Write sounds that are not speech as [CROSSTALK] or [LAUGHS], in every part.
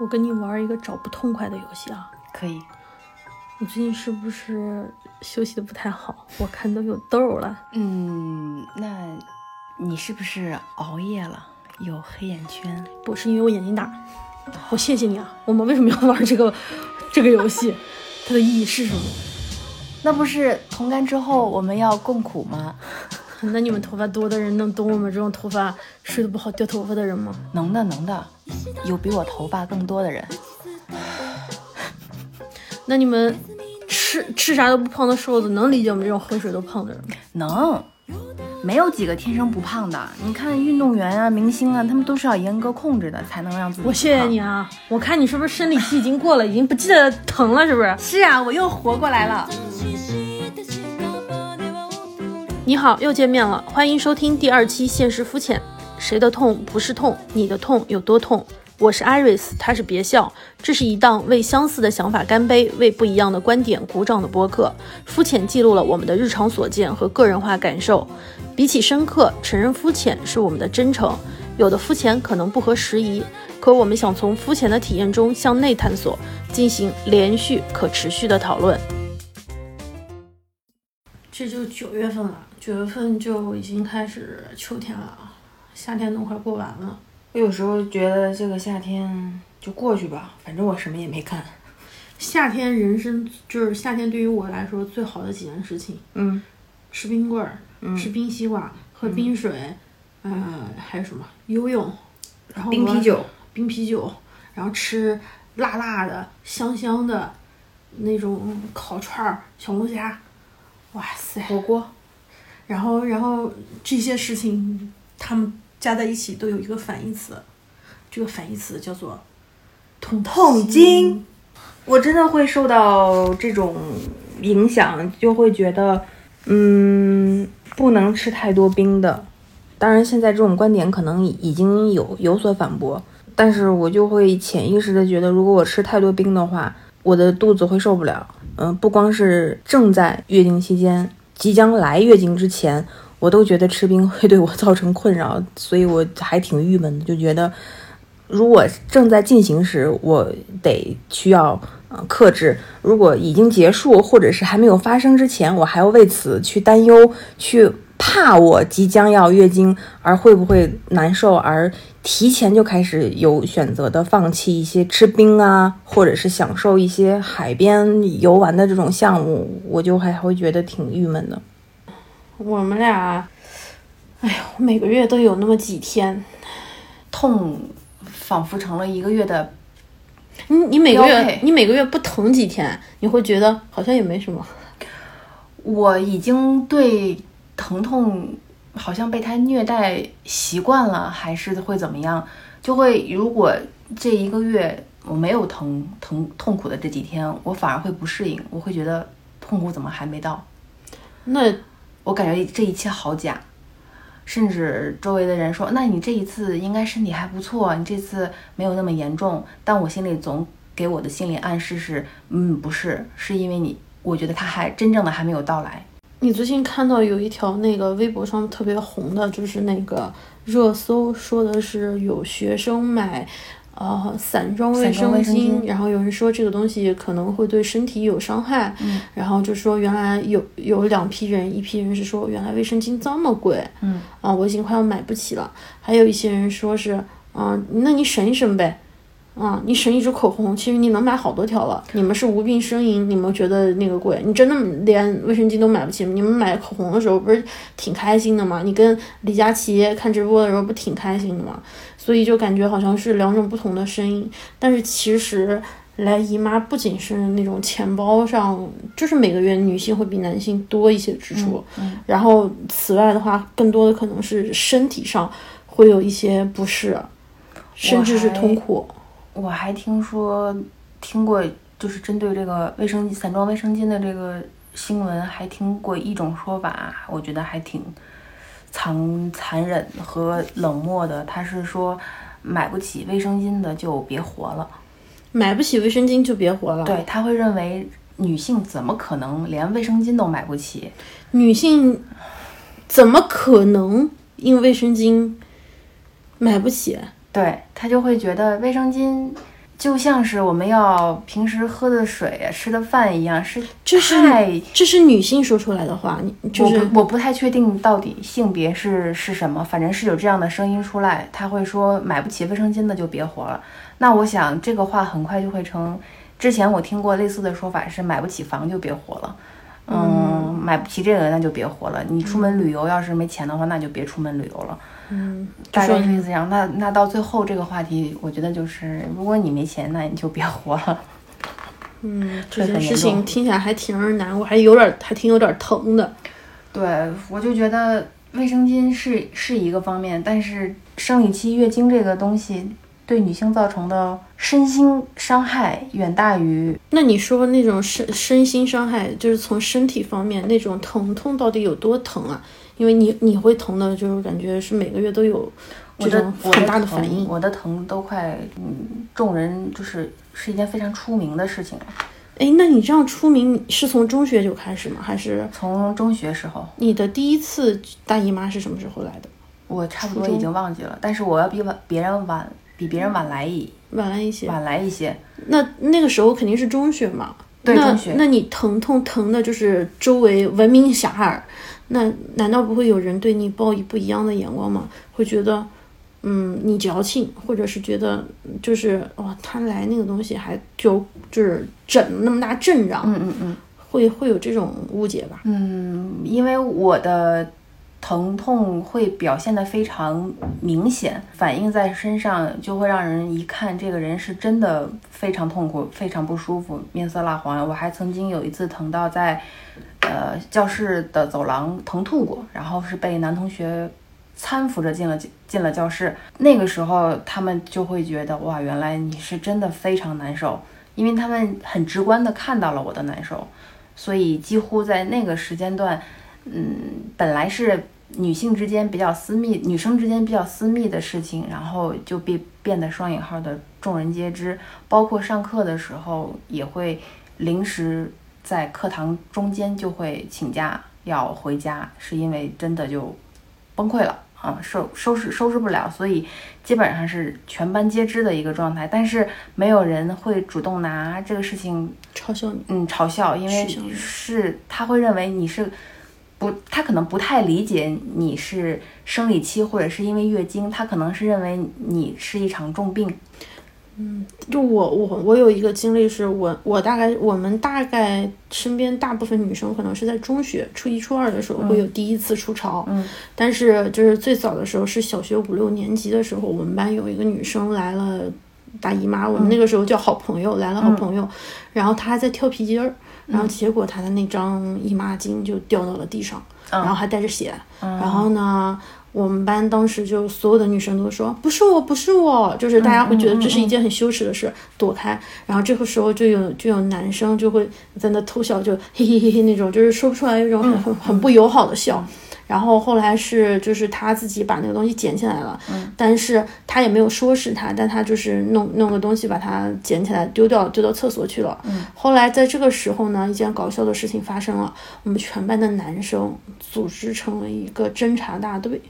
我跟你玩一个找不痛快的游戏啊！可以。你最近是不是休息的不太好？我看都有痘了。嗯，那你是不是熬夜了？有黑眼圈？不是因为我眼睛大。我谢谢你啊！我们为什么要玩这个这个游戏？它的意义是什么？那不是同甘之后我们要共苦吗？那你们头发多的人能懂我们这种头发睡得不好掉头发的人吗？能的，能的。有比我头发更多的人。[LAUGHS] 那你们吃吃啥都不胖的瘦子能理解我们这种喝水都胖的人吗？能，没有几个天生不胖的。你看运动员啊、明星啊，他们都是要严格控制的，才能让自己。我谢谢你啊！我看你是不是生理期已经过了，已经不记得疼了，是不是？是啊，我又活过来了。你好，又见面了，欢迎收听第二期《现实肤浅》。谁的痛不是痛？你的痛有多痛？我是 Iris，他是别笑。这是一档为相似的想法干杯、为不一样的观点鼓掌的播客。肤浅记录了我们的日常所见和个人化感受。比起深刻，承认肤浅是我们的真诚。有的肤浅可能不合时宜，可我们想从肤浅的体验中向内探索，进行连续可持续的讨论。这就九月份了，九月份就已经开始秋天了，夏天都快过完了。我有时候觉得这个夏天就过去吧，反正我什么也没干。[LAUGHS] 夏天人生就是夏天，对于我来说最好的几件事情，嗯，吃冰棍儿，吃冰西瓜，喝冰水，呃，还有什么游泳，然后冰啤酒，冰啤酒，然后吃辣辣的、香香的那种烤串儿、小龙虾，哇塞，火锅，然后然后这些事情，他们。加在一起都有一个反义词，这个反义词叫做痛痛经。我真的会受到这种影响，就会觉得，嗯，不能吃太多冰的。当然，现在这种观点可能已经有有所反驳，但是我就会潜意识的觉得，如果我吃太多冰的话，我的肚子会受不了。嗯，不光是正在月经期间，即将来月经之前。我都觉得吃冰会对我造成困扰，所以我还挺郁闷的，就觉得如果正在进行时，我得需要呃克制；如果已经结束或者是还没有发生之前，我还要为此去担忧，去怕我即将要月经而会不会难受，而提前就开始有选择的放弃一些吃冰啊，或者是享受一些海边游玩的这种项目，我就还会觉得挺郁闷的。我们俩，哎呀，我每个月都有那么几天痛，仿佛成了一个月的。你你每个月你每个月不疼几天，你会觉得好像也没什么。我已经对疼痛好像被他虐待习惯了，还是会怎么样？就会如果这一个月我没有疼疼痛苦的这几天，我反而会不适应，我会觉得痛苦怎么还没到？那。我感觉这一切好假，甚至周围的人说：“那你这一次应该身体还不错，你这次没有那么严重。”但我心里总给我的心理暗示是：“嗯，不是，是因为你，我觉得他还真正的还没有到来。”你最近看到有一条那个微博上特别红的，就是那个热搜，说的是有学生买。呃，散装卫生巾，然后有人说这个东西可能会对身体有伤害，嗯，然后就说原来有有两批人，一批人是说原来卫生巾这么贵，嗯，啊，我已经快要买不起了，还有一些人说是，嗯，那你省一省呗。啊，你省一支口红，其实你能买好多条了。你们是无病呻吟，你们觉得那个贵？你真的连卫生巾都买不起？你们买口红的时候不是挺开心的吗？你跟李佳琦看直播的时候不挺开心的吗？所以就感觉好像是两种不同的声音。但是其实来姨妈不仅是那种钱包上，就是每个月女性会比男性多一些支出。嗯。然后此外的话，更多的可能是身体上会有一些不适，甚至是痛苦。我还听说，听过就是针对这个卫生散装卫生巾的这个新闻，还听过一种说法，我觉得还挺残残忍和冷漠的。他是说，买不起卫生巾的就别活了，买不起卫生巾就别活了。对他会认为女性怎么可能连卫生巾都买不起？女性怎么可能因卫生巾买不起？对他就会觉得卫生巾就像是我们要平时喝的水啊、吃的饭一样，是这是太这是女性说出来的话，你就是我不我不太确定到底性别是是什么，反正是有这样的声音出来，他会说买不起卫生巾的就别活了。那我想这个话很快就会成，之前我听过类似的说法是买不起房就别活了。嗯，买不起这个那就别活了。你出门旅游要是没钱的话，那就别出门旅游了。嗯，大概说是这样。那那到最后这个话题，我觉得就是，如果你没钱，那你就别活了。嗯，[LAUGHS] 这件事情重听起来还挺让人难过，还有点儿还挺有点儿疼的。对，我就觉得卫生巾是是一个方面，但是生理期、月经这个东西对女性造成的身心伤害远大于那你说那种身身心伤害，就是从身体方面那种疼痛到底有多疼啊？因为你你会疼的，就是感觉是每个月都有这我的种很大的反应。我的疼都快嗯，众人就是是一件非常出名的事情了。哎，那你这样出名是从中学就开始吗？还是从中学时候，你的第一次大姨妈是什么时候来的？我差不多已经忘记了，但是我要比晚别人晚，比别人晚来一晚来一些。晚来一些。那那个时候肯定是中学嘛。那对中学那你疼痛疼的就是周围闻名遐迩，那难道不会有人对你抱以不一样的眼光吗？会觉得，嗯，你矫情，或者是觉得就是哇，他来那个东西还就就是整那么大阵仗，嗯嗯嗯。会会有这种误解吧？嗯，因为我的疼痛会表现得非常明显，反映在身上，就会让人一看这个人是真的非常痛苦、非常不舒服，面色蜡黄。我还曾经有一次疼到在呃教室的走廊疼吐过，然后是被男同学搀扶着进了进了教室。那个时候他们就会觉得哇，原来你是真的非常难受，因为他们很直观的看到了我的难受。所以几乎在那个时间段，嗯，本来是女性之间比较私密、女生之间比较私密的事情，然后就被变得双引号的众人皆知。包括上课的时候，也会临时在课堂中间就会请假要回家，是因为真的就崩溃了啊，收收拾收拾不了，所以基本上是全班皆知的一个状态。但是没有人会主动拿这个事情嘲笑你，嗯，嘲笑，因为是他会认为你是不，他可能不太理解你是生理期或者是因为月经，他可能是认为你是一场重病。嗯就我我我有一个经历是我我大概我们大概身边大部分女生可能是在中学初一初二的时候会有第一次初潮，嗯。但是就是最早的时候是小学五六年级的时候，我们班有一个女生来了大姨妈，我们那个时候叫好朋友，来了好朋友，然后她还在跳皮筋儿，然后结果他的那张姨妈巾就掉到了地上，然后还带着血，然后呢。我们班当时就所有的女生都说不是我，不是我，就是大家会觉得这是一件很羞耻的事，躲开。然后这个时候就有就有男生就会在那偷笑，就嘿嘿嘿嘿那种，就是说不出来一种很很很不友好的笑。然后后来是就是他自己把那个东西捡起来了，但是他也没有说是他，但他就是弄弄个东西把它捡起来丢掉，丢到厕所去了。后来在这个时候呢，一件搞笑的事情发生了，我们全班的男生组织成了一个侦查大队。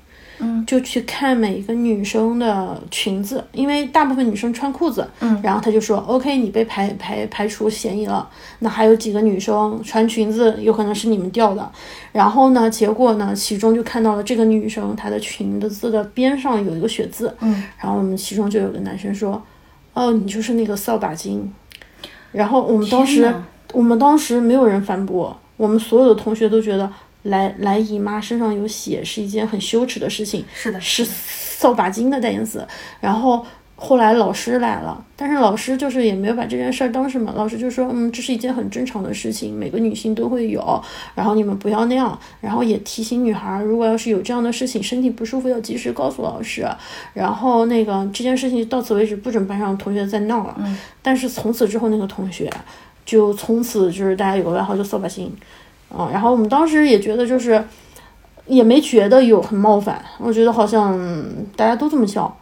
嗯，就去看每一个女生的裙子，因为大部分女生穿裤子，嗯，然后他就说，OK，你被排排排除嫌疑了。那还有几个女生穿裙子，有可能是你们掉的。然后呢，结果呢，其中就看到了这个女生她的裙子的边上有一个血渍，嗯，然后我们其中就有个男生说，哦，你就是那个扫把精。然后我们当时，我们当时没有人反驳，我们所有的同学都觉得来来姨妈身上有血是一件很羞耻的事情，是的，是扫把精的代词。然后后来老师来了，但是老师就是也没有把这件事儿当什么，老师就说，嗯，这是一件很正常的事情，每个女性都会有，然后你们不要那样，然后也提醒女孩儿，如果要是有这样的事情，身体不舒服要及时告诉老师。然后那个这件事情到此为止，不准班上同学再闹了。嗯但是从此之后，那个同学就从此就是大家有个外号叫扫把星，啊，然后我们当时也觉得就是也没觉得有很冒犯，我觉得好像嗯大家都这么笑。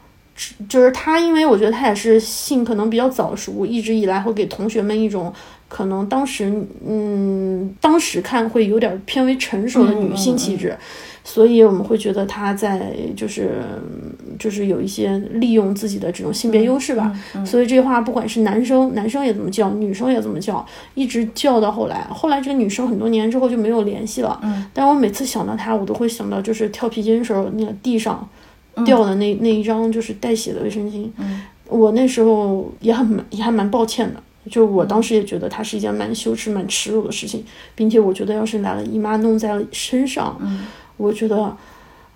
就是他，因为我觉得他也是性可能比较早熟，一直以来会给同学们一种可能当时嗯当时看会有点偏为成熟的女性气质，所以我们会觉得他在就是就是有一些利用自己的这种性别优势吧。所以这话不管是男生男生也这么叫，女生也这么叫，一直叫到后来，后来这个女生很多年之后就没有联系了。嗯，但我每次想到她，我都会想到就是跳皮筋时候那个地上掉的那、那一张就是带血的卫生巾。嗯，我那时候也很也还蛮抱歉的。就我当时也觉得它是一件蛮羞耻、蛮耻辱的事情，并且我觉得要是来了姨妈弄在了身上，嗯，我觉得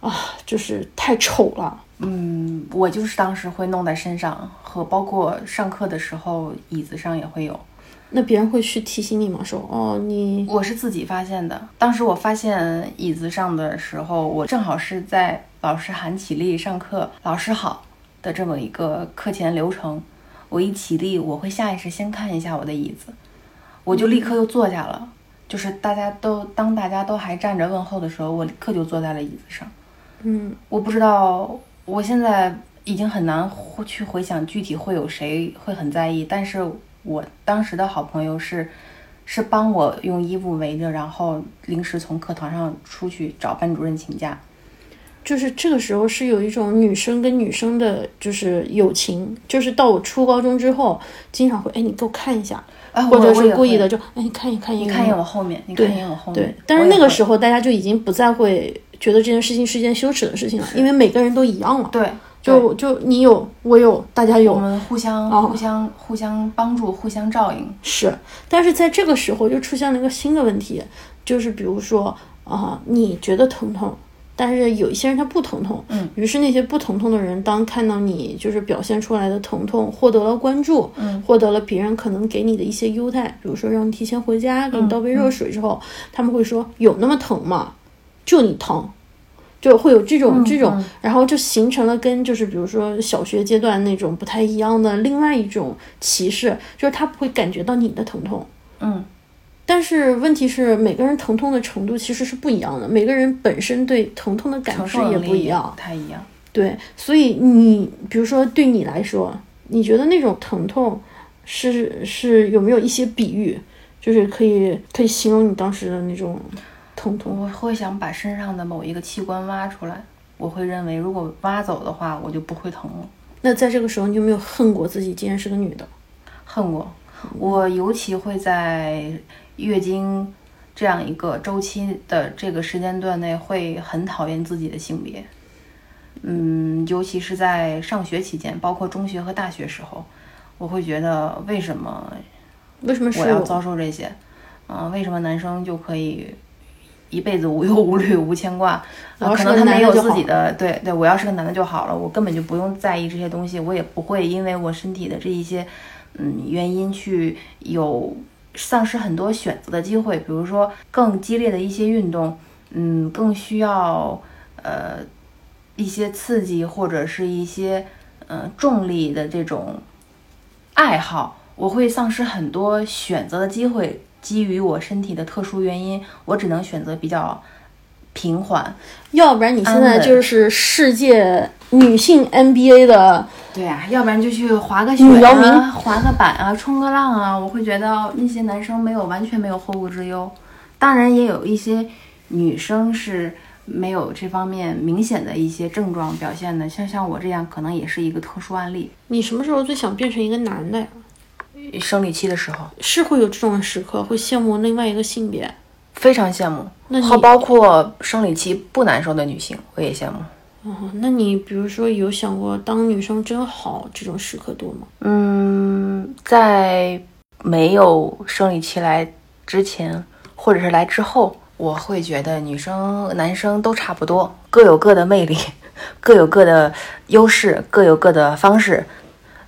啊，就是太丑了。嗯，我就是当时会弄在身上，和包括上课的时候椅子上也会有。那别人会去提醒你吗？说哦，你我是自己发现的。当时我发现椅子上的时候，我正好是在老师喊起立上课，老师好的这么一个课前流程。我一起立，我会下意识先看一下我的椅子，我就立刻又坐下了。就是大家都当大家都还站着问候的时候，我立刻就坐在了椅子上。嗯，我不知道，我现在已经很难去回想具体会有谁会很在意，但是我当时的好朋友是是帮我用衣服围着，然后临时从课堂上出去找班主任请假。就是这个时候是有一种女生跟女生的，就是友情。就是到我初高中之后，经常会哎，你给我看一下，啊，或者是故意的就哎，你看一看一你看一眼我后面，你看一眼我后面。对，但是那个时候，大家就已经不再会觉得这件事情是一件羞耻的事情了，因为每个人都一样了。对，就就你有我有，大家有我们互相、哦互相互相帮助，互相照应。是，但是在这个时候就出现了一个新的问题，就是比如说啊、你觉得疼痛，但是有一些人他不疼痛，嗯，于是那些不疼痛的人，当看到你就是表现出来的疼痛，获得了关注，嗯，获得了别人可能给你的一些优待，比如说让你提前回家，给你倒杯热水之后，他们会说有那么疼吗？就你疼。就会有这种这种，嗯然后就形成了跟就是比如说小学阶段那种不太一样的另外一种歧视，就是他不会感觉到你的疼痛，嗯，但是问题是，每个人疼痛的程度其实是不一样的，每个人本身对疼痛的感承知也受能力不一样不。太一样。对，所以你比如说对你来说，你觉得那种疼痛是是有没有一些比喻，就是可以可以形容你当时的那种疼痛？我会想把身上的某一个器官挖出来，我会认为如果挖走的话，我就不会疼了。那在这个时候，你有没有恨过自己，竟然是个女的？恨过，我尤其会在月经这样一个周期的这个时间段内，会很讨厌自己的性别。嗯，尤其是在上学期间，包括中学和大学时候，我会觉得为什么为什么我要遭受这些？嗯、为什么男生就可以一辈子无忧无虑、无牵挂？可能他没有自己的，对对，我要是个男的就好了，我根本就不用在意这些东西，我也不会因为我身体的这一些嗯原因去有丧失很多选择的机会，比如说更激烈的一些运动，嗯，更需要呃一些刺激或者是一些呃重力的这种爱好，我会丧失很多选择的机会。基于我身体的特殊原因，我只能选择比较平缓。要不然你现在就是世界女性 NBA 的，对啊、要不然就去滑个雪姚明啊，滑个板啊，冲个浪啊。我会觉得那些男生没有完全没有后顾之忧，当然也有一些女生是没有这方面明显的一些症状表现的，像像我这样，可能也是一个特殊案例。你什么时候最想变成一个男的呀？生理期的时候，是会有这种时刻，会羡慕另外一个性别。非常羡慕，和包括生理期不难受的女性，我也羡慕。哦，那你比如说有想过当女生真好这种时刻多吗？嗯，在没有生理期来之前，或者是来之后，我会觉得女生、男生都差不多，各有各的魅力，[LAUGHS] 各有各的优势，各有各的方式。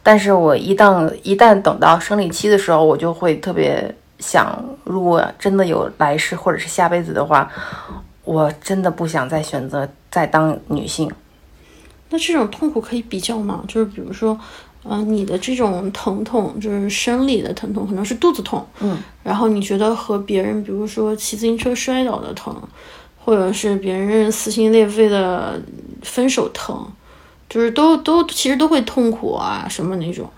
但是我一旦一旦等到生理期的时候，我就会特别想，如果真的有来世或者是下辈子的话，我真的不想再选择再当女性。那这种痛苦可以比较吗？就是比如说，嗯、你的这种疼痛就是生理的疼痛，可能是肚子痛，嗯，然后你觉得和别人，比如说骑自行车摔倒的疼，或者是别人撕心裂肺的分手疼，就是都都其实都会痛苦啊什么那种。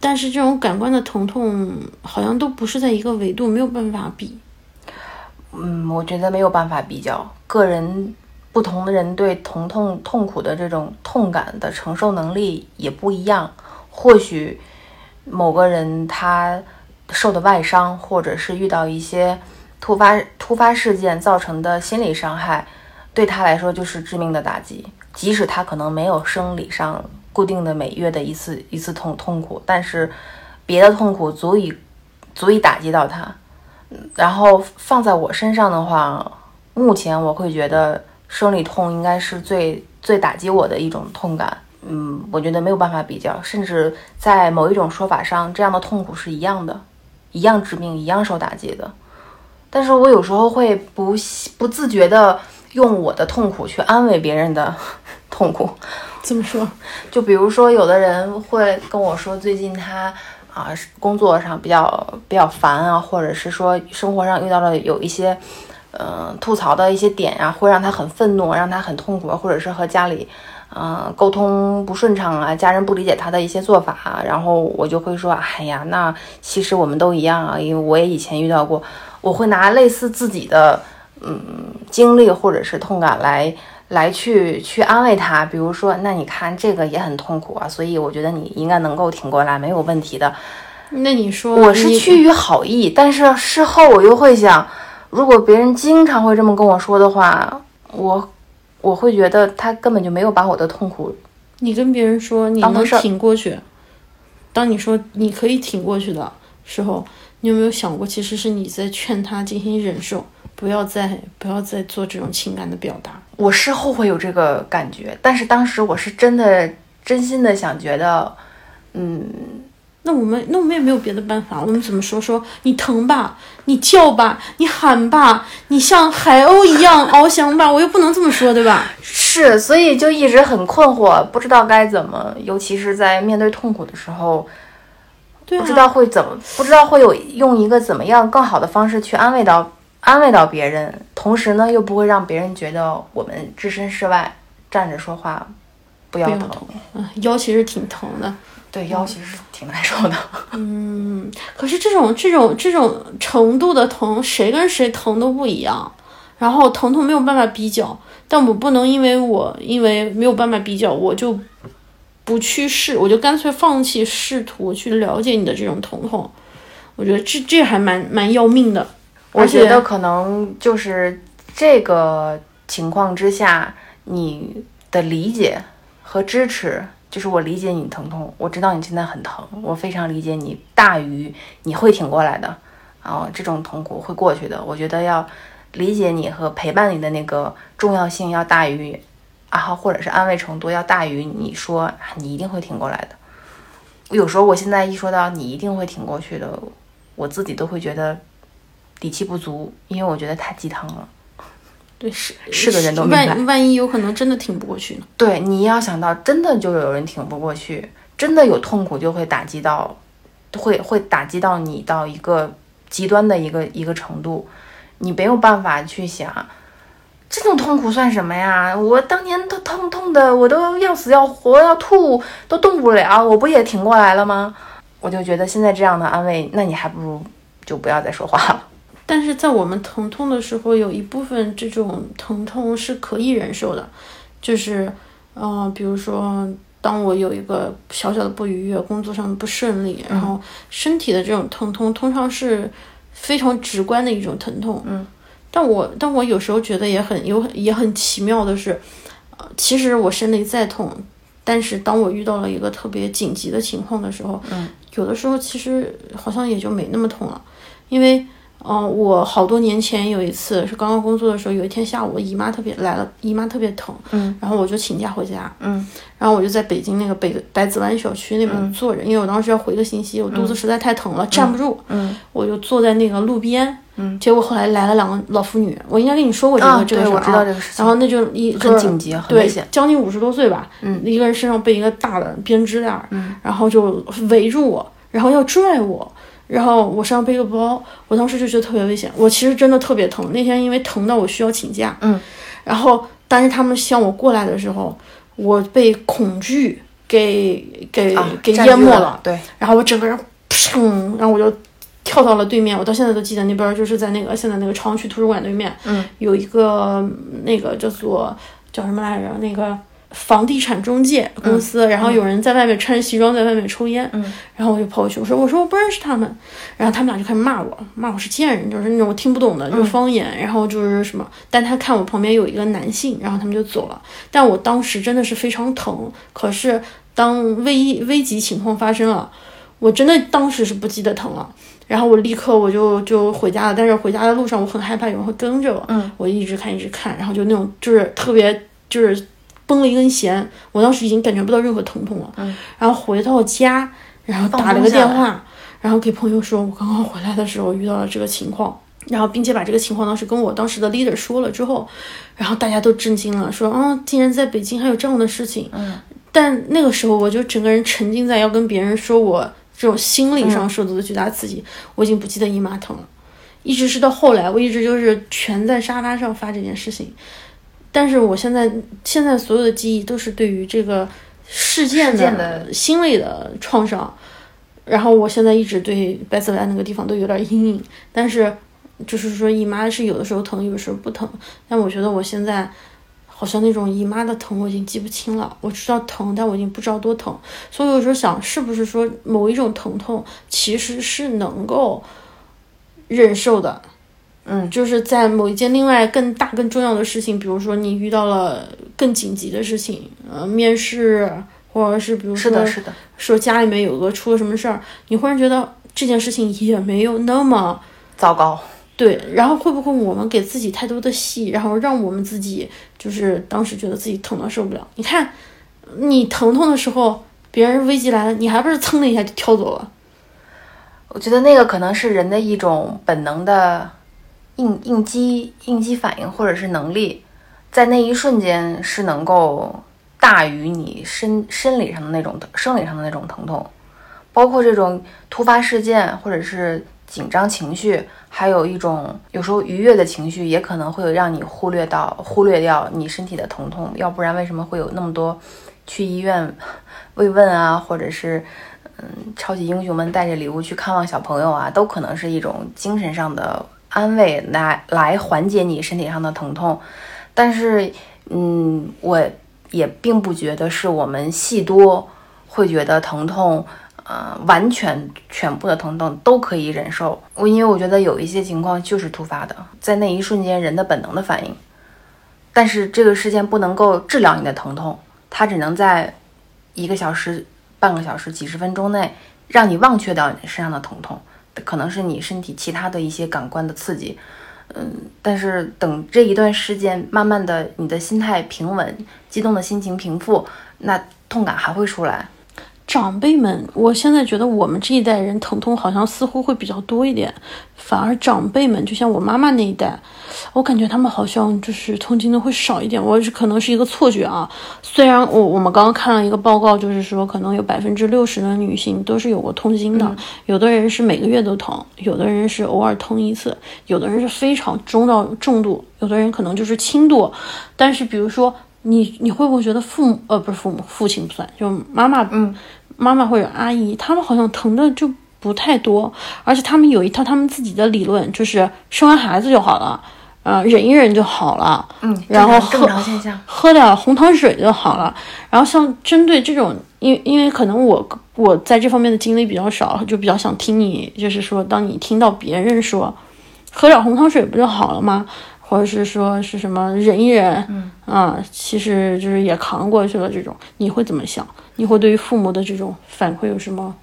但是这种感官的疼痛好像都不是在一个维度，没有办法比。嗯，我觉得没有办法比较，个人不同的人对疼痛痛苦的这种痛感的承受能力也不一样。或许某个人他受的外伤，或者是遇到一些突发突发事件造成的心理伤害，对他来说就是致命的打击。即使他可能没有生理上固定的每月的一次一次痛痛苦，但是别的痛苦足以足以打击到他。然后放在我身上的话，目前我会觉得生理痛应该是最最打击我的一种痛感。嗯，我觉得没有办法比较，甚至在某一种说法上，这样的痛苦是一样的，一样致命，一样受打击的。但是我有时候会不不自觉的用我的痛苦去安慰别人的 [LAUGHS] 痛苦。怎么说？[LAUGHS] 就比如说，有的人会跟我说，最近他啊工作上比较比较烦啊，或者是说生活上遇到了有一些嗯吐槽的一些点呀，会让他很愤怒，让他很痛苦，或者是和家里。嗯，沟通不顺畅啊，家人不理解他的一些做法，然后我就会说，哎呀，那其实我们都一样啊，因为我也以前遇到过，我会拿类似自己的嗯经历或者是痛感来来去去安慰他，比如说，那你看这个也很痛苦啊，所以我觉得你应该能够挺过来，没有问题的。那你说，我是趋于好意，但是事后我又会想，如果别人经常会这么跟我说的话，我。我会觉得他根本就没有把我的痛苦。你跟别人说你能挺过去，当你说你可以挺过去的时候，你有没有想过，其实是你在劝他进行忍受，不要再不要再做这种情感的表达。我是后悔有这个感觉，但是当时我是真的真心的想觉得，嗯。那我们那我们也没有别的办法，我们怎么说？说你疼吧，你叫吧，你喊吧，你像海鸥一样翱翔吧，我又不能这么说，对吧？是，所以就一直很困惑，不知道该怎么，尤其是在面对痛苦的时候，不知道会怎么，不知道会有用一个怎么样更好的方式去安慰到安慰到别人，同时呢又不会让别人觉得我们置身事外，站着说话不腰疼，嗯，腰其实挺疼的。对腰其实挺难受的，嗯，可是这种这种这种程度的疼，谁跟谁疼都不一样，然后疼痛没有办法比较，但我不能因为我因为没有办法比较，我就不去试，我就干脆放弃试图去了解你的这种疼痛，我觉得这这还蛮蛮要命的，我觉得可能就是这个情况之下，你的理解和支持。就是我理解你疼痛，我知道你现在很疼，我非常理解你，大于你会挺过来的，然后这种痛苦会过去的。我觉得要理解你和陪伴你的那个重要性要大于啊，或者是安慰程度要大于你说你一定会挺过来的。有时候我现在一说到你一定会挺过去的，我自己都会觉得底气不足，因为我觉得太鸡汤了。对，是是个人都明白。万万一有可能真的挺不过去呢？对，你要想到真的就有人挺不过去，真的有痛苦就会打击到，会会打击到你到一个极端的一个一个程度，你没有办法去想，这种痛苦算什么呀？我当年都痛痛的，我都要死要活要吐都动不了，我不也挺过来了吗？我就觉得现在这样的安慰，那你还不如就不要再说话了。但是在我们疼痛的时候，有一部分这种疼痛是可以忍受的，就是，嗯，比如说，当我有一个小小的不愉悦，工作上的不顺利，然后身体的这种疼痛，通常是非常直观的一种疼痛。嗯，但我但我有时候觉得也很有也很奇妙的是，呃，其实我身体再痛，但是当我遇到了一个特别紧急的情况的时候，嗯，有的时候其实好像也就没那么痛了，因为。嗯，我好多年前有一次是刚刚工作的时候，有一天下午，我姨妈特别来了，姨妈特别疼，嗯，然后我就请假回家，嗯，然后我就在北京那个北百子湾小区那边坐着，因为我当时要回个信息，我肚子实在太疼了，站不住，嗯，我就坐在那个路边，嗯，结果后来来了两个老妇女，我应该跟你说过这个这个事儿啊，然后那就一很紧急，很危险，将近五十多岁吧，嗯，一个人身上背一个大的编织袋，嗯，然后就围住我，然后要拽我。然后我身上背个包，我当时就觉得特别危险。我其实真的特别疼，那天因为疼到我需要请假。嗯，然后但是他们向我过来的时候，我被恐惧给给给淹没了。对，然后我整个人砰，然后我就跳到了对面，我到现在都记得那边就是在那个现在那个朝阳区图书馆对面，嗯，有一个那个叫做叫什么来着？那个房地产中介公司，然后有人在外面穿着西装在外面抽烟，嗯，然后我就跑过去，我说我说我不认识他们，然后他们俩就开始骂我，骂我是贱人，就是那种我听不懂的，就是方言，然后就是什么，但他看我旁边有一个男性，然后他们就走了，但我当时真的是非常疼，可是当危危急情况发生了，我真的当时是不记得疼了。然后我立刻我就就回家了，但是回家的路上我很害怕有人会跟着我，嗯，我一直看一直看，然后就那种就是特别就是绷了一根弦，我当时已经感觉不到任何疼痛了，嗯，然后回到家，然后打了个电话，然后给朋友说我刚刚回来的时候遇到了这个情况，然后并且把这个情况当时跟我当时的 leader 说了之后，然后大家都震惊了，说啊，竟然在北京还有这样的事情，嗯，但那个时候我就整个人沉浸在要跟别人说我。这种心理上受到的巨大刺激，我已经不记得姨妈疼了，一直是到后来，我一直就是蜷在沙发上发这件事情。但是我现在现在所有的记忆都是对于这个事件的心理的创伤，然后我现在一直对白色湾那个地方都有点阴影。但是就是说姨妈是有的时候疼，有的时候不疼。但我觉得我现在。好像那种姨妈的疼我已经记不清了，我知道疼，但我已经不知道多疼。所以有时候想，是不是说某一种疼痛其实是能够忍受的？嗯，就是在某一件另外更大更重要的事情，比如说你遇到了更紧急的事情，呃，面试，或者是比如说是的，是的，说家里面有个出了什么事儿，你忽然觉得这件事情也没有那么糟糕。对，然后会不会我们给自己太多的戏，然后让我们自己就是当时觉得自己疼的受不了？你看，你疼痛的时候，别人危机来了，你还不是蹭的一下就跳走了？我觉得那个可能是人的一种本能的应应激应激反应，或者是能力，在那一瞬间是能够大于你身生理上的那种生理上的那种疼痛，包括这种突发事件或者是。紧张情绪，还有一种有时候愉悦的情绪，也可能会让你忽略到忽略掉你身体的疼痛。要不然为什么会有那么多去医院 [LAUGHS] 慰问啊，或者是嗯，超级英雄们带着礼物去看望小朋友啊，都可能是一种精神上的安慰，来来缓解你身体上的疼痛。但是，嗯，我也并不觉得是我们戏多会觉得疼痛。呃，完全全部的疼痛都可以忍受。我因为我觉得有一些情况就是突发的，在那一瞬间人的本能的反应。但是这个事件不能够治疗你的疼痛，它只能在一个小时、半个小时、几十分钟内让你忘却掉你身上的疼痛，可能是你身体其他的一些感官的刺激。嗯，但是等这一段时间慢慢的你的心态平稳，激动的心情平复，那痛感还会出来。长辈们，我现在觉得我们这一代人疼痛好像似乎会比较多一点，反而长辈们，就像我妈妈那一代，我感觉他们好像就是痛经的会少一点。我是可能是一个错觉啊。虽然我我们刚刚看了一个报告，就是说可能有百分之六十的女性都是有过痛经的，有的人是每个月都疼，有的人是偶尔疼一次，有的人是非常中到重度，有的人可能就是轻度。但是比如说你你会不会觉得父母呃不是父母父亲不算，就妈妈嗯。妈妈或者阿姨，他们好像疼的就不太多，而且他们有一套他们自己的理论，就是生完孩子就好了，呃，忍一忍就好了，嗯，然后喝喝点红糖水就好了。然后像针对这种，因因为可能我我在这方面的经历比较少，就比较想听你，就是说，当你听到别人说喝点红糖水不就好了吗？或者是说是什么忍一忍，嗯啊，其实就是也扛过去了。这种你会怎么想？你会对于父母的这种反馈有什么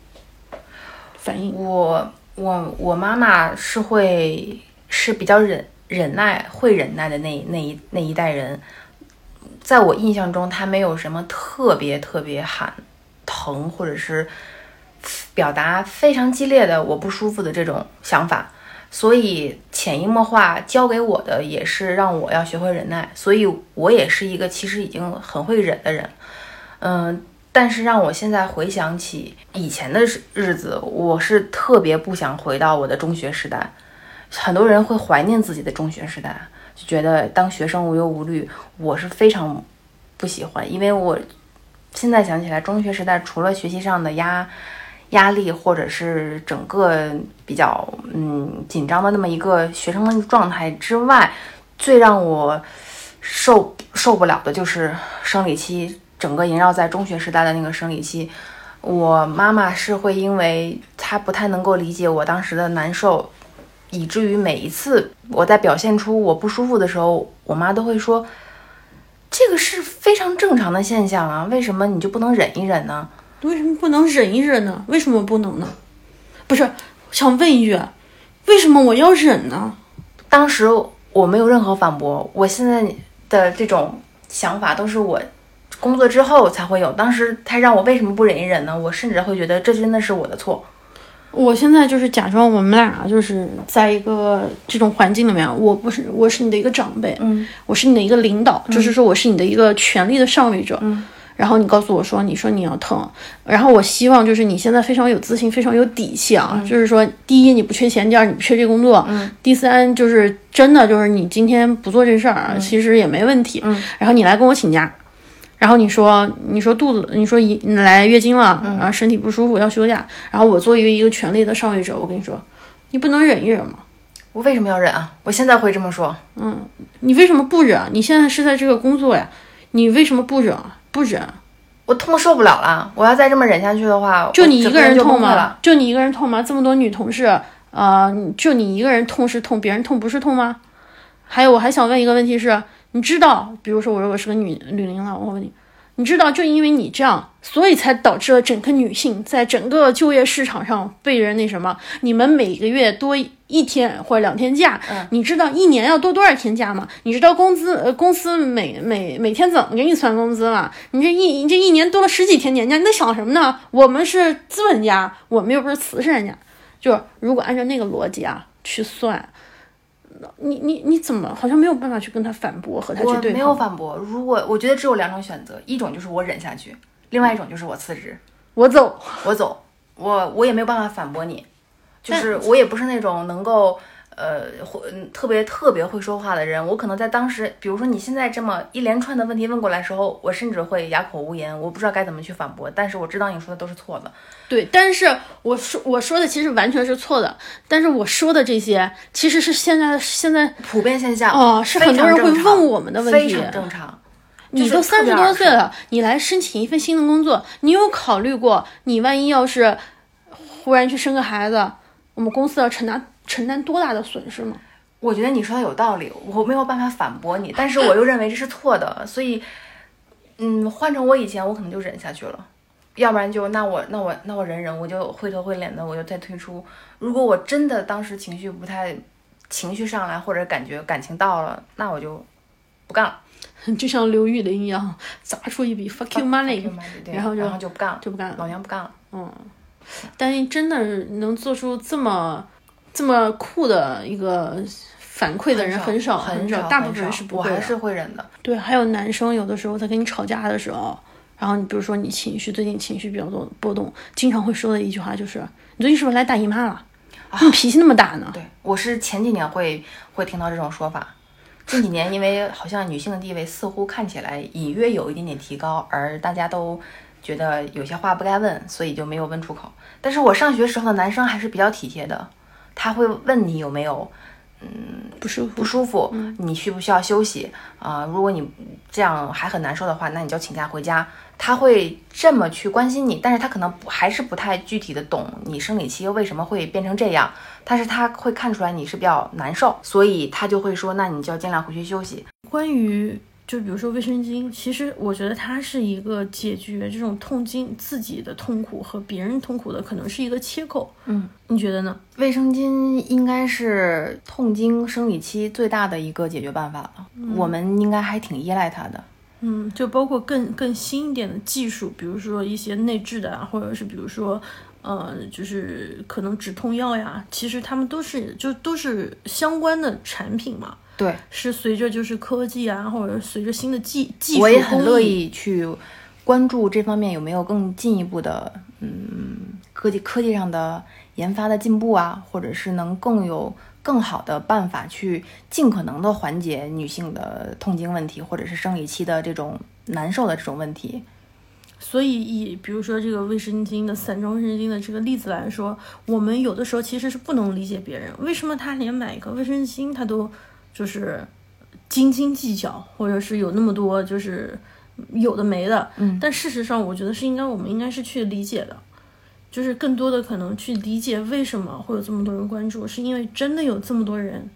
反应？我我我妈妈是会是比较忍忍耐，会忍耐的那那一那一代人，在我印象中，她没有什么特别特别喊疼，或者是表达非常激烈的我不舒服的这种想法。所以潜移默化教给我的也是让我要学会忍耐，所以我也是一个其实已经很会忍的人，嗯，但是让我现在回想起以前的日子，我是特别不想回到我的中学时代。很多人会怀念自己的中学时代，就觉得当学生无忧无虑，我是非常不喜欢，因为我现在想起来，中学时代除了学习上的压压力，或者是整个比较嗯紧张的那么一个学生的状态之外，最让我受受不了的就是生理期，整个萦绕在中学时代的那个生理期。我妈妈是会因为她不太能够理解我当时的难受，以至于每一次我在表现出我不舒服的时候，我妈都会说。这个是非常正常的现象啊，为什么你就不能忍一忍呢？为什么不能忍一忍呢？为什么不能呢？不是，想问一句，为什么我要忍呢？当时我没有任何反驳，我现在的这种想法都是我工作之后才会有。当时他让我为什么不忍一忍呢？我甚至会觉得这真的是我的错。我现在就是假装我们俩就是在一个这种环境里面，我不是我是你的一个长辈，嗯，我是你的一个领导，就是说我是你的一个权力的上位者，嗯，然后你告诉我说，你说你要疼，然后我希望就是你现在非常有自信，非常有底气啊，就是说第一你不缺钱，第二你不缺这工作，嗯，第三就是真的就是你今天不做这事儿，其实也没问题，嗯，然后你来跟我请假。然后你说，你说肚子，你说一你来月经了，然后身体不舒服要休假，然后我作为一个权力的上位者，我跟你说，你不能忍一忍吗？我为什么要忍啊？我现在会这么说。嗯，你为什么不忍？你现在是在这个工作呀，你为什么不忍？不忍？我痛受不了了，我要再这么忍下去的话，就你一个人痛吗？就你一个人痛吗？这么多女同事，呃，就你一个人痛是痛，别人痛不是痛吗？还有，我还想问一个问题是。你知道，比如说我如果是个女女领导，我问你，你知道就因为你这样，所以才导致了整个女性在整个就业市场上被人那什么？你们每个月多一天或者两天假，你知道一年要多多少天假吗？你知道工资呃公司每每每天怎么给你算工资吗？你这一你这一年多了十几天年假，你在想什么呢？我们是资本家，我们又不是慈善家，就是如果按照那个逻辑啊去算。你你你怎么好像没有办法去跟他反驳和他去对我没有反驳。如果我觉得只有两种选择，一种就是我忍下去，另外一种就是我辞职，我走，我走，我我也没有办法反驳你，就是我也不是那种能够。呃，会特别特别会说话的人，我可能在当时，比如说你现在这么一连串的问题问过来时候，我甚至会哑口无言，我不知道该怎么去反驳。但是我知道你说的都是错的，对。但是我说我说的其实完全是错的，但是我说的这些其实是现在现在普遍现象哦，是很多人会问我们的问题，非常正常。你都三十多岁了，你来申请一份新的工作，你有考虑过你万一要是忽然去生个孩子，我们公司要承担？承担多大的损失吗？我觉得你说的有道理，我没有办法反驳你，但是我又认为这是错的，所以，嗯，换成我以前，我可能就忍下去了，要不然就那我那我那我忍忍，我就灰头灰脸的，我就再退出。如果我真的当时情绪不太，情绪上来或者感觉感情到了，那我就不干了，[LAUGHS] 就像刘玉玲一样，砸出一笔 fuck you money，然后然后就不干了，就不干了，老娘不干了。嗯，但真的能做出这么。这么酷的一个反馈的人很少很少，大部分人是不会的。我还是会忍的。对，还有男生有的时候在跟你吵架的时候，然后你比如说你情绪最近情绪比较多波动，经常会说的一句话就是：“你最近是不是来大姨妈了？你脾气那么大呢？”对，我是前几年会会听到这种说法，近几年因为好像女性的地位似乎看起来隐约有一点点提高，而大家都觉得有些话不该问，所以就没有问出口。但是我上学时候的男生还是比较体贴的。他会问你有没有，嗯，不舒服，不舒服，你需不需要休息啊？如果你这样还很难受的话，那你就请假回家。他会这么去关心你，但是他可能还是不太具体的懂你生理期为什么会变成这样，但是他会看出来你是比较难受，所以他就会说，那你就要尽量回去休息。关于。就比如说卫生巾，其实我觉得它是一个解决这种痛经自己的痛苦和别人痛苦的，可能是一个切口。嗯，你觉得呢？卫生巾应该是痛经生理期最大的一个解决办法了，我们应该还挺依赖它的。嗯，就包括更更新一点的技术，比如说一些内置的啊，或者是比如说，呃，就是可能止痛药呀，其实他们都是就都是相关的产品嘛。对，是随着就是科技啊，或者随着新的技技术，我也很乐意去关注这方面有没有更进一步的，嗯，科技科技上的研发的进步啊，或者是能更有更好的办法去尽可能的缓解女性的痛经问题，或者是生理期的这种难受的这种问题。所以以比如说这个卫生巾的散装卫生巾的这个例子来说，我们有的时候其实是不能理解别人为什么他连买一个卫生巾他都就是斤斤计较，或者是有那么多就是有的没的。嗯但事实上，我觉得是应该我们应该是去理解的。就是更多的可能去理解为什么会有这么多人关注，是因为真的有这么多人，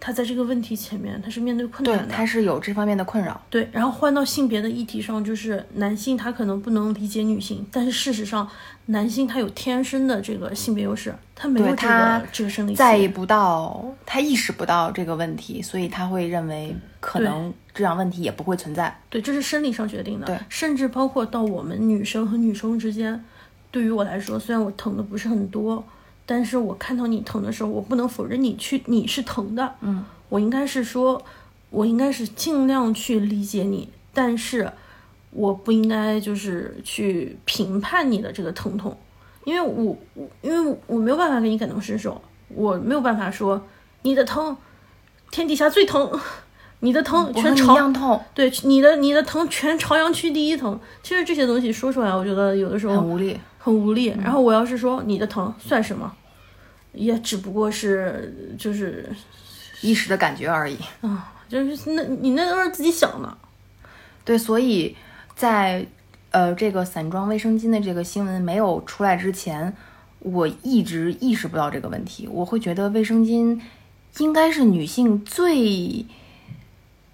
他在这个问题前面他是面对困，难的。他是有这方面的困扰。对，然后换到性别的议题上，就是男性他可能不能理解女性，但是事实上，男性他有天生的这个性别优势，他没有他个这个生理。在意不到，他意识不到这个问题，所以他会认为可能这样问题也不会存在。对，这是生理上决定的。对甚至包括到我们女生和女生之间，对于我来说，虽然我疼的不是很多，但是我看到你疼的时候，我不能否认你去你是疼的。嗯，我应该是说，我应该是尽量去理解你，但是我不应该就是去评判你的这个疼痛，因为我我因为我没有办法给你感同身受，我没有办法说你的疼天底下最疼，你的疼全朝阳痛，对你的你的疼全朝阳区第一疼，其实这些东西说出来，我觉得有的时候很无力。很无力。然后我要是说你的疼算什么，也只不过是就是一时的感觉而已。啊，就是那你那都是自己想的。对，所以在呃这个散装卫生巾的这个新闻没有出来之前，我一直意识不到这个问题。我会觉得卫生巾应该是女性最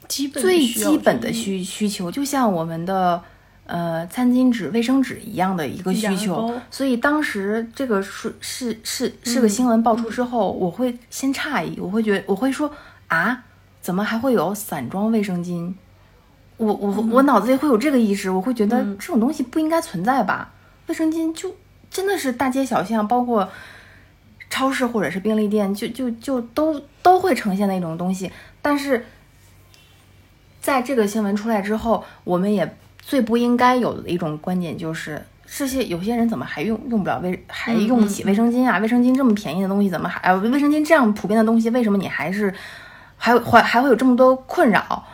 基本最基本的需需求，就像我们的呃餐巾纸、卫生纸一样的一个需求。所以当时这个是是是是嗯个新闻爆出之后，我会先诧异，我会觉得我会说啊，怎么还会有散装卫生巾？我我嗯我脑子里会有这个意识，我会觉得这种东西不应该存在吧？卫生巾就真的是大街小巷，包括超市或者是便利店，就就就都都会呈现的一种东西。但是在这个新闻出来之后，我们也最不应该有的一种观点就是，这些有些人怎么还用用不了卫，还用不起卫生巾啊？卫生巾这么便宜的东西，怎么还呃卫生巾这样普遍的东西，为什么你还是还有还还会有这么多困扰？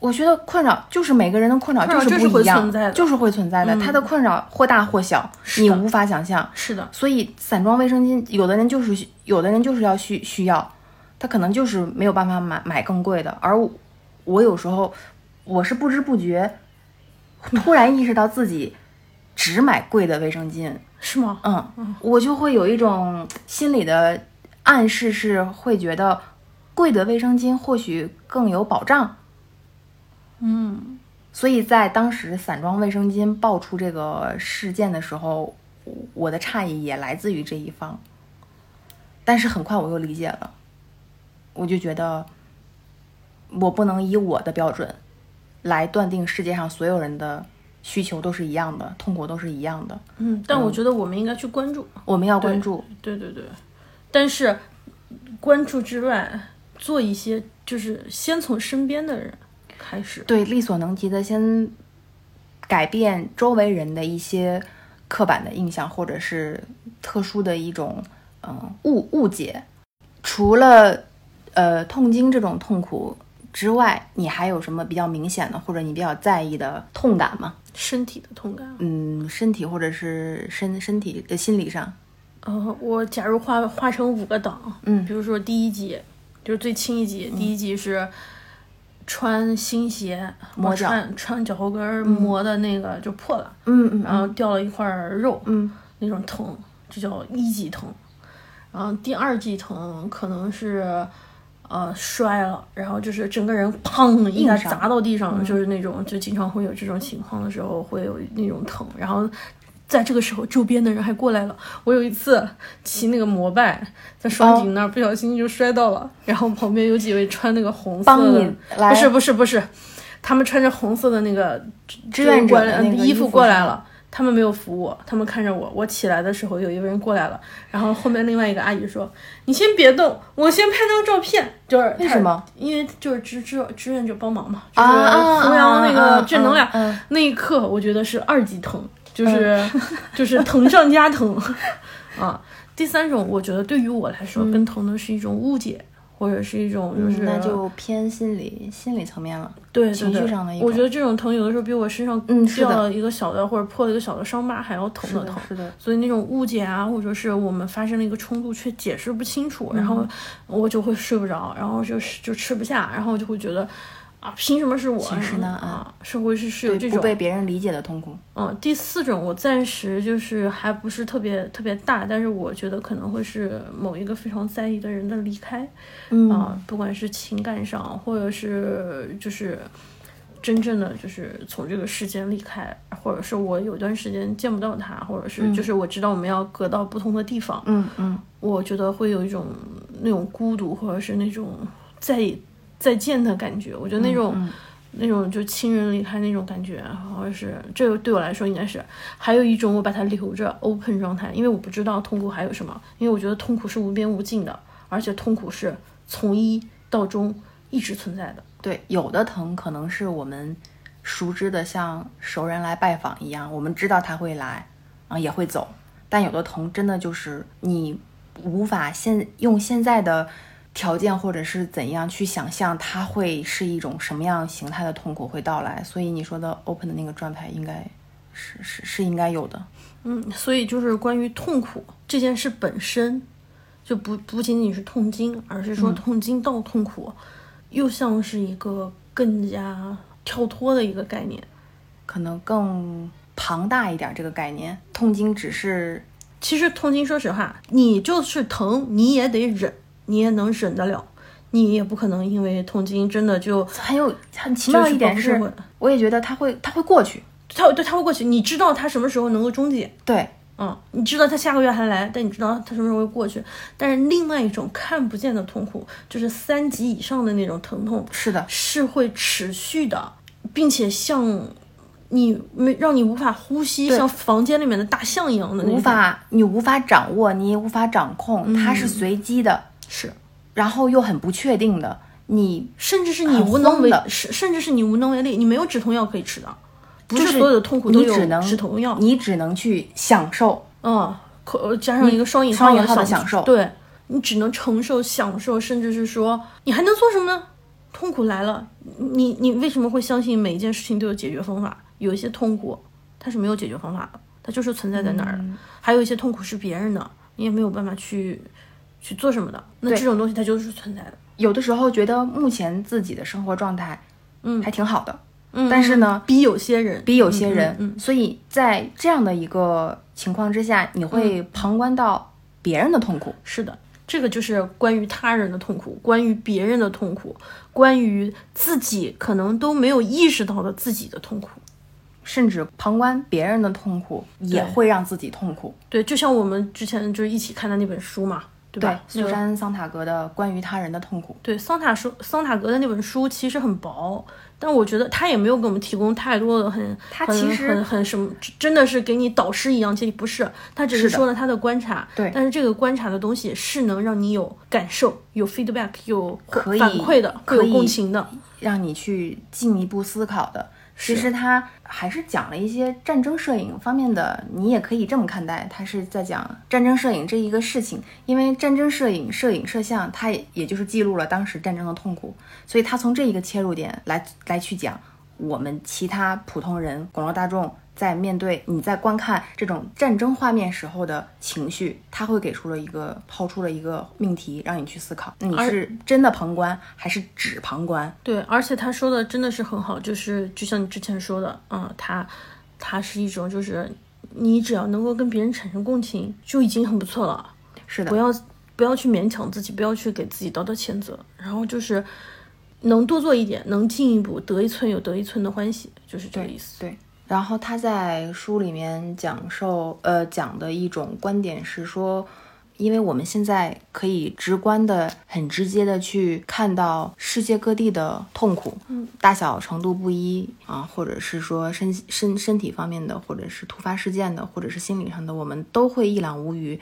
我觉得困扰就是每个人的困扰就是不一样，就是会存在的。他的困扰或大或小，你无法想象。是的，所以散装卫生巾，有的人就是有的人就是要需需要，他可能就是没有办法买买更贵的。而我我有时候我是不知不觉，突然意识到自己只买贵的卫生巾，[LAUGHS] 是吗？嗯，我就会有一种心里的暗示，是会觉得贵的卫生巾或许更有保障。嗯，所以在当时散装卫生巾爆出这个事件的时候，我我的诧异也来自于这一方。但是很快我又理解了，我就觉得我不能以我的标准来断定世界上所有人的需求都是一样的，痛苦都是一样的。嗯，但我觉得我们应该去关注。我们要关注，对对对，但是关注之外，做一些就是先从身边的人开始。对力所能及的先改变周围人的一些刻板的印象，或者是特殊的一种嗯、呃误误解。除了呃痛经这种痛苦之外，你还有什么比较明显的，或者你比较在意的痛感吗？身体的痛感。嗯，身体或者是身身体呃心理上，呃，我假如划划成五个档，嗯比如说第一集就是最轻一集，第一集是穿新鞋磨脚穿穿脚后跟儿磨的那个就破了，嗯嗯然后掉了一块儿肉，嗯那种疼，这叫一级疼。然后第二级疼可能是，呃，摔了，然后就是整个人砰一下砸到地上，就是那种就经常会有这种情况的时候会有那种疼，然后。在这个时候，周边的人还过来了。我有一次骑那个摩拜，在双井那儿不小心就摔到了，然后旁边有几位穿那个红色的不是不是不是，他们穿着红色的那个志愿者的衣服过来了，他们没有扶我，他们看着我，我起来的时候有一个人过来了，然后后面另外一个阿姨说：“你先别动，我先拍张照片。”就是为什么？因为就是志志志愿者帮忙嘛，就啊是啊弘扬那啊个啊正能量。那一刻，我觉得是二级疼，就是、[LAUGHS] 就是疼上加疼 [LAUGHS] 啊。第三种，我觉得对于我来说，跟疼的是一种误解，或者是一种就是、嗯那就偏心理心理层面了。对对情绪上的我觉得这种疼有的时候比我身上嗯掉了一个小的或者破了一个小的伤疤还要疼的的疼。，是的，所以那种误解啊，或者是我们发生了一个冲突却解释不清楚，然嗯后我就会睡不着，然后就是就吃不下，然后就会觉得啊，凭什么是我？寝食难安啊，是会是是有这种，不种被别人理解的痛苦。嗯，第四种我暂时就是还不是特别特别大，但是我觉得可能会是某一个非常在意的人的离开嗯啊、不管是情感上，或者是就是真正的就是从这个世间离开，或者是我有段时间见不到他，或者是就是我知道我们要隔到不同的地方，嗯嗯，我觉得会有一种那种孤独，或者是那种再再见的感觉。我觉得那种、嗯那种就亲人离开那种感觉，好像是这个对我来说应该是还有一种我把它留着 open 状态，因为我不知道痛苦还有什么，因为我觉得痛苦是无边无尽的，而且痛苦是从一到终一直存在的。对，有的疼可能是我们熟知的，像熟人来拜访一样，我们知道他会来，啊也会走。但有的疼真的就是你无法现用现在的条件或者是怎样去想象，它会是一种什么样形态的痛苦会到来。所以你说的 open 的那个状态，应该是是是应该有的。嗯，所以就是关于痛苦这件事本身，就不不仅仅是痛经，而是说痛经到痛苦，又像是一个更加跳脱的一个概念。可能更庞大一点这个概念，痛经只是其实痛经，说实话，你就是疼，你也得忍，你也能忍得了，你也不可能因为痛经真的就很有很奇妙一点是我也觉得它会它会过去。它对它会过去，你知道它什么时候能够终结，对，嗯，你知道它下个月还来，但你知道它什么时候会过去。但是另外一种看不见的痛苦，就是三级以上的那种疼痛，是的，是会持续的，并且像你没让你无法呼吸，像房间里面的大象一样的那种，无法你无法掌握，你也无法掌控，它嗯是随机的，是。然后又很不确定的。你甚至是你无能为甚甚至是你无能为力，你没有止痛药可以吃的，不就是所有的痛苦都有止痛药。你只能去享受。嗯，可加上一个双引号的享享受对你只能承受、享受，甚至是说你还能做什么呢？痛苦来了，你你为什么会相信每一件事情都有解决方法？有一些痛苦它是没有解决方法的，它就是存在在那儿的。嗯还有一些痛苦是别人的，你也没有办法去去做什么的。那这种东西它就是存在的。有的时候觉得目前自己的生活状态，嗯还挺好的，嗯，但是呢，比有些人，比有些人，嗯嗯所以在这样的一个情况之下，你会旁观到别人的痛苦。是的，这个就是关于他人的痛苦，关于别人的痛苦，关于自己可能都没有意识到的自己的痛苦。甚至旁观别人的痛苦，也会让自己痛苦。对，就像我们之前就是一起看的那本书嘛，对对吧？，那个苏珊·桑塔格的《关于他人的痛苦》，对桑塔书桑塔格的那本书其实很薄，但我觉得他也没有给我们提供太多的很很他其实很很什么，真的是给你导师一样建议，不是，他只是说了他的观察，对但是这个观察的东西是能让你有感受、有 feedback、有反馈的，会有共情的。让你去进一步思考的。其实他还是讲了一些战争摄影方面的，你也可以这么看待，他是在讲战争摄影这一个事情。因为战争摄影、摄影摄像，它也也就是记录了当时战争的痛苦，所以他从这一个切入点来来去讲我们其他普通人、广大大众在面对你在观看这种战争画面时候的情绪，他会给出了一个抛出了一个命题，让你去思考，你是真的旁观还是只旁观？对，而且他说的真的是很好，就是就像你之前说的，嗯，他他是一种就是你只要能够跟别人产生共情，就已经很不错了。是的不，要不要去勉强自己，不要去给自己道德谴责，然后就是能多做一点，能进一步，得一寸有得一寸的欢喜，就是这个意思。对。然后他在书里面讲授，呃，讲的一种观点是说，因为我们现在可以直观的、很直接的去看到世界各地的痛苦，嗯，大小程度不一啊，或者是说身身身体方面的，或者是突发事件的，或者是心理上的，我们都会一览无余。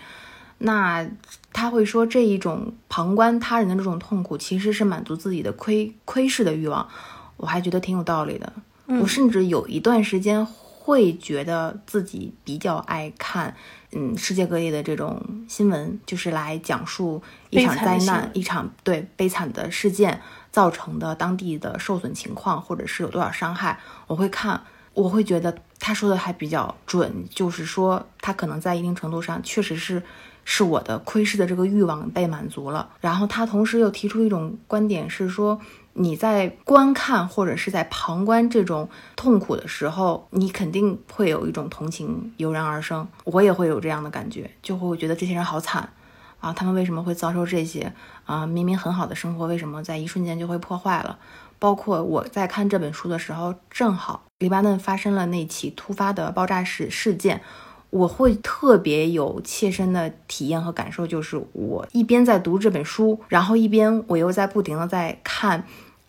那他会说，这一种旁观他人的这种痛苦，其实是满足自己的窥窥视的欲望。我还觉得挺有道理的。我甚至有一段时间会觉得自己比较爱看，嗯，世界各地的这种新闻，就是来讲述一场灾难，一场对悲惨的事件造成的当地的受损情况，或者是有多少伤害，我会看，我会觉得他说的还比较准，就是说他可能在一定程度上确实是。是我的窥视的这个欲望被满足了，然后他同时又提出一种观点，是说你在观看或者是在旁观这种痛苦的时候，你肯定会有一种同情油然而生。我也会有这样的感觉，就会觉得这些人好惨啊，他们为什么会遭受这些啊？明明很好的生活，为什么在一瞬间就会破坏了？包括我在看这本书的时候，正好黎巴嫩发生了那起突发的爆炸事事件。我会特别有切身的体验和感受，就是我一边在读这本书，然后一边我又在不停的在看，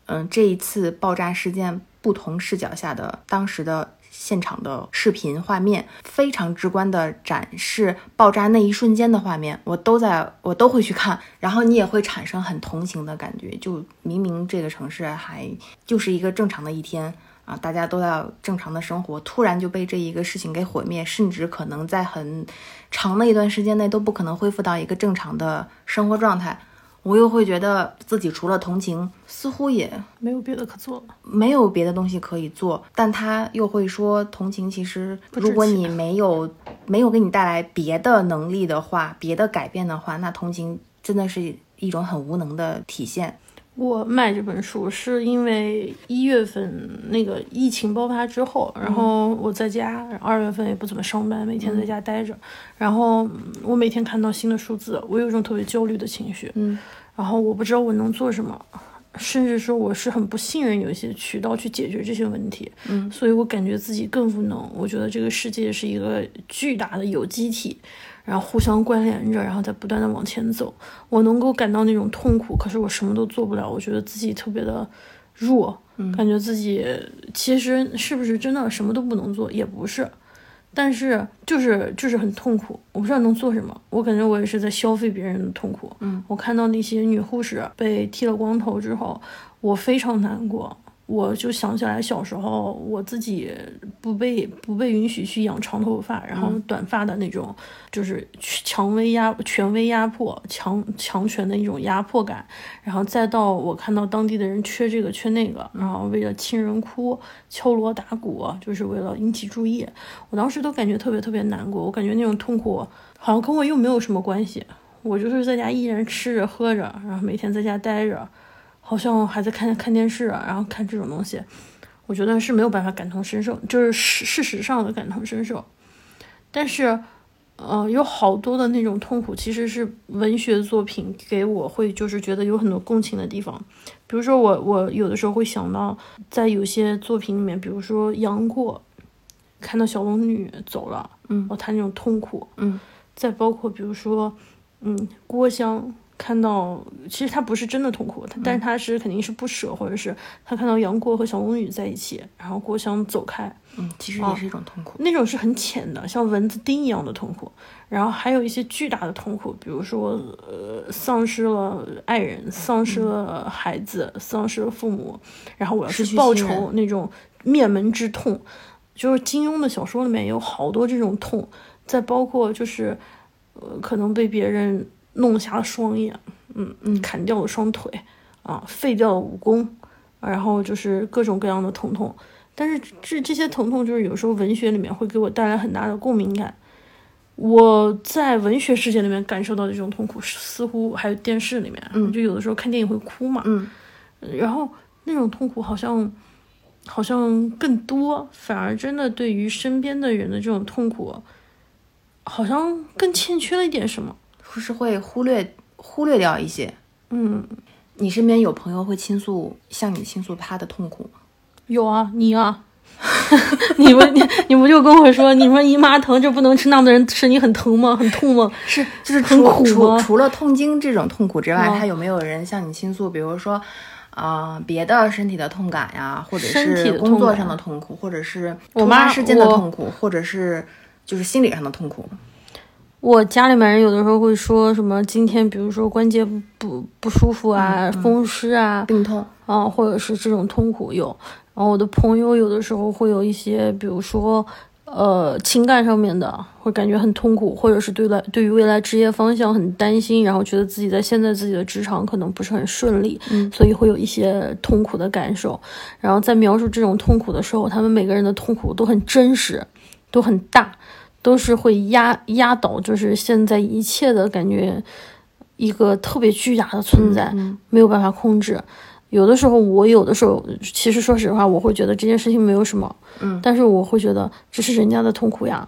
嗯，这一次爆炸事件不同视角下的当时的现场的视频画面，非常直观的展示爆炸那一瞬间的画面，我都在我都会去看，然后你也会产生很同情的感觉，就明明这个城市还就是一个正常的一天。啊，大家都要正常的生活，突然就被这一个事情给毁灭，甚至可能在很长的一段时间内都不可能恢复到一个正常的生活状态。我又会觉得自己除了同情，似乎也没有别的可做了，没有别的东西可以做。但他又会说，同情其实，如果你没有没有给你带来别的能力的话，别的改变的话，那同情真的是一种很无能的体现。我买这本书是因为一月份那个疫情爆发之后，然后我在家，二月份也不怎么上班，每天在家待着，然后我每天看到新的数字，我有一种特别焦虑的情绪，嗯，然后我不知道我能做什么，甚至说我是很不信任有一些渠道去解决这些问题，嗯，所以我感觉自己更无能，我觉得这个世界是一个巨大的有机体。然后互相关联着，然后再不断的往前走。我能够感到那种痛苦，可是我什么都做不了。我觉得自己特别的弱，感觉自己其实是不是真的什么都不能做，也不是。但是就是就是很痛苦，我不知道能做什么。我感觉我也是在消费别人的痛苦。嗯，我看到那些女护士被剃了光头之后，我非常难过。我就想起来小时候，我自己不被不被允许去养长头发，然后短发的那种，就是强威压权威压迫强强权的一种压迫感，然后再到我看到当地的人缺这个缺那个，然后为了亲人哭敲锣打鼓，就是为了引起注意，我当时都感觉特别特别难过，我感觉那种痛苦好像跟我又没有什么关系，我就是在家依然吃着喝着，然后每天在家待着。好像还在看看电视啊，然后看这种东西，我觉得是没有办法感同身受，就是事事实上的感同身受。但是，呃，有好多的那种痛苦，其实是文学作品给我会就是觉得有很多共情的地方。比如说，我我有的时候会想到，在有些作品里面，比如说杨过看到小龙女走了，嗯，哦，他那种痛苦，嗯，再包括比如说，嗯，郭襄。看到，其实他不是真的痛苦，他但是他是肯定是不舍，或者是他看到杨过和小龙女在一起，然后郭襄走开，嗯，其实也是一种痛苦，那种是很浅的，像蚊子叮一样的痛苦。然后还有一些巨大的痛苦，比如说，呃，丧失了爱人，丧失了孩子，丧失了父母，然后我要去报仇那种灭门之痛，就是金庸的小说里面有好多这种痛，再包括就是，呃，可能被别人。弄瞎了双眼，嗯嗯，砍掉了双腿，啊，废掉了武功，然后就是各种各样的疼痛。但是这这些疼痛，就是有时候文学里面会给我带来很大的共鸣感。我在文学世界里面感受到的这种痛苦，似乎还有电视里面，嗯，就有的时候看电影会哭嘛，嗯，然后那种痛苦好像好像更多，反而真的对于身边的人的这种痛苦，好像更欠缺了一点什么。不是会忽略忽略掉一些，嗯，你身边有朋友会倾诉向你倾诉他的痛苦吗？有啊，你啊，[LAUGHS] 你不你你不就跟我说，你说姨妈疼就不能吃那么的人吃，你很疼吗？很痛吗？是就是很苦除除了痛经这种痛苦之外，还有没有人向你倾诉？比如说啊，别的身体的痛感呀，或者是工作上的痛苦，或者是我妈事件的痛苦，或者是就是心理上的痛苦。我家里面人有的时候会说什么，今天比如说关节不不不舒服啊，风湿啊，病痛啊，或者是这种痛苦有。然后我的朋友有的时候会有一些，比如说呃，情感上面的，会感觉很痛苦，或者是对来对于未来职业方向很担心，然后觉得自己在现在自己的职场可能不是很顺利，嗯，所以会有一些痛苦的感受。然后在描述这种痛苦的时候，他们每个人的痛苦都很真实，都很大，都是会压压倒，就是现在一切的感觉，一个特别巨大的存在，没有办法控制。有的时候，我有的时候，其实说实话，我会觉得这件事情没有什么，嗯，但是我会觉得这是人家的痛苦呀。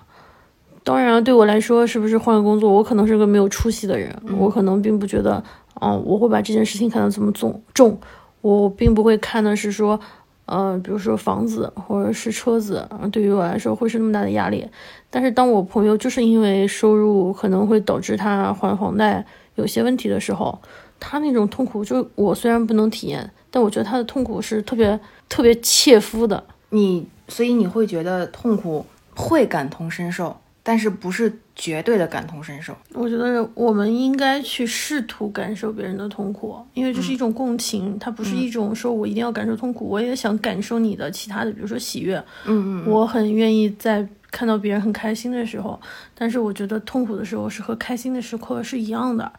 当然，对我来说，是不是换个工作，我可能是个没有出息的人，我可能并不觉得，嗯，我会把这件事情看得这么重重，我并不会看的是说，呃，比如说房子或者是车子，对于我来说会是那么大的压力。但是当我朋友就是因为收入可能会导致他还房贷有些问题的时候。他那种痛苦，就我虽然不能体验，但我觉得他的痛苦是特别特别切肤的。你所以你会觉得痛苦会感同身受，但是不是绝对的感同身受。我觉得我们应该去试图感受别人的痛苦，因为这是一种共情，它不是一种说我一定要感受痛苦，我也想感受你的其他的，比如说喜悦。嗯嗯，我很愿意在看到别人很开心的时候，但是我觉得痛苦的时候是和开心的时刻是一样的。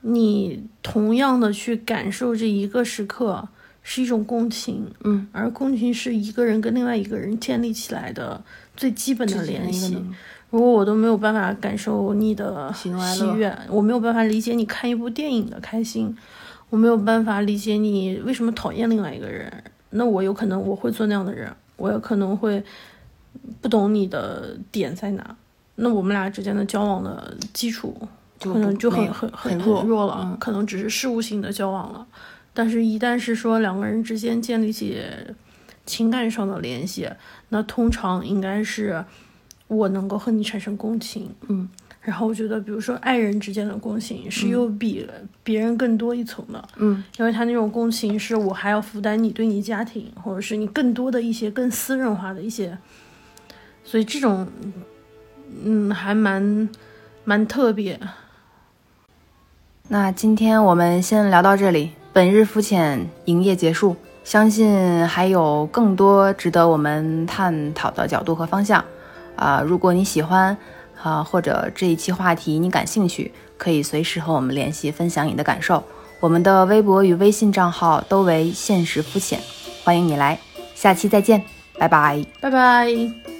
你同样的去感受这一个时刻，是一种共情，嗯，而共情是一个人跟另外一个人建立起来的最基本的联系。如果我都没有办法感受你的喜悦，我没有办法理解你看一部电影的开心，我没有办法理解你为什么讨厌另外一个人，那我有可能我会做那样的人，我有可能会不懂你的点在哪，那我们俩之间的交往的基础。可能就很很很很弱了，可能只是事务性的交往了，但是，一旦是说两个人之间建立起情感上的联系，那通常应该是我能够和你产生共情，嗯，然后我觉得，比如说爱人之间的共情是有比别人更多一层的，嗯，因为他那种共情是我还要负担你对你家庭，或者是你更多的一些更私人化的一些，所以这种，嗯，还蛮蛮特别。那今天我们先聊到这里，本日肤浅营业结束。相信还有更多值得我们探讨的角度和方向啊！如果你喜欢啊，或者这一期话题你感兴趣，可以随时和我们联系，分享你的感受。我们的微博与微信账号都为现实肤浅，欢迎你来。下期再见，拜拜，拜拜。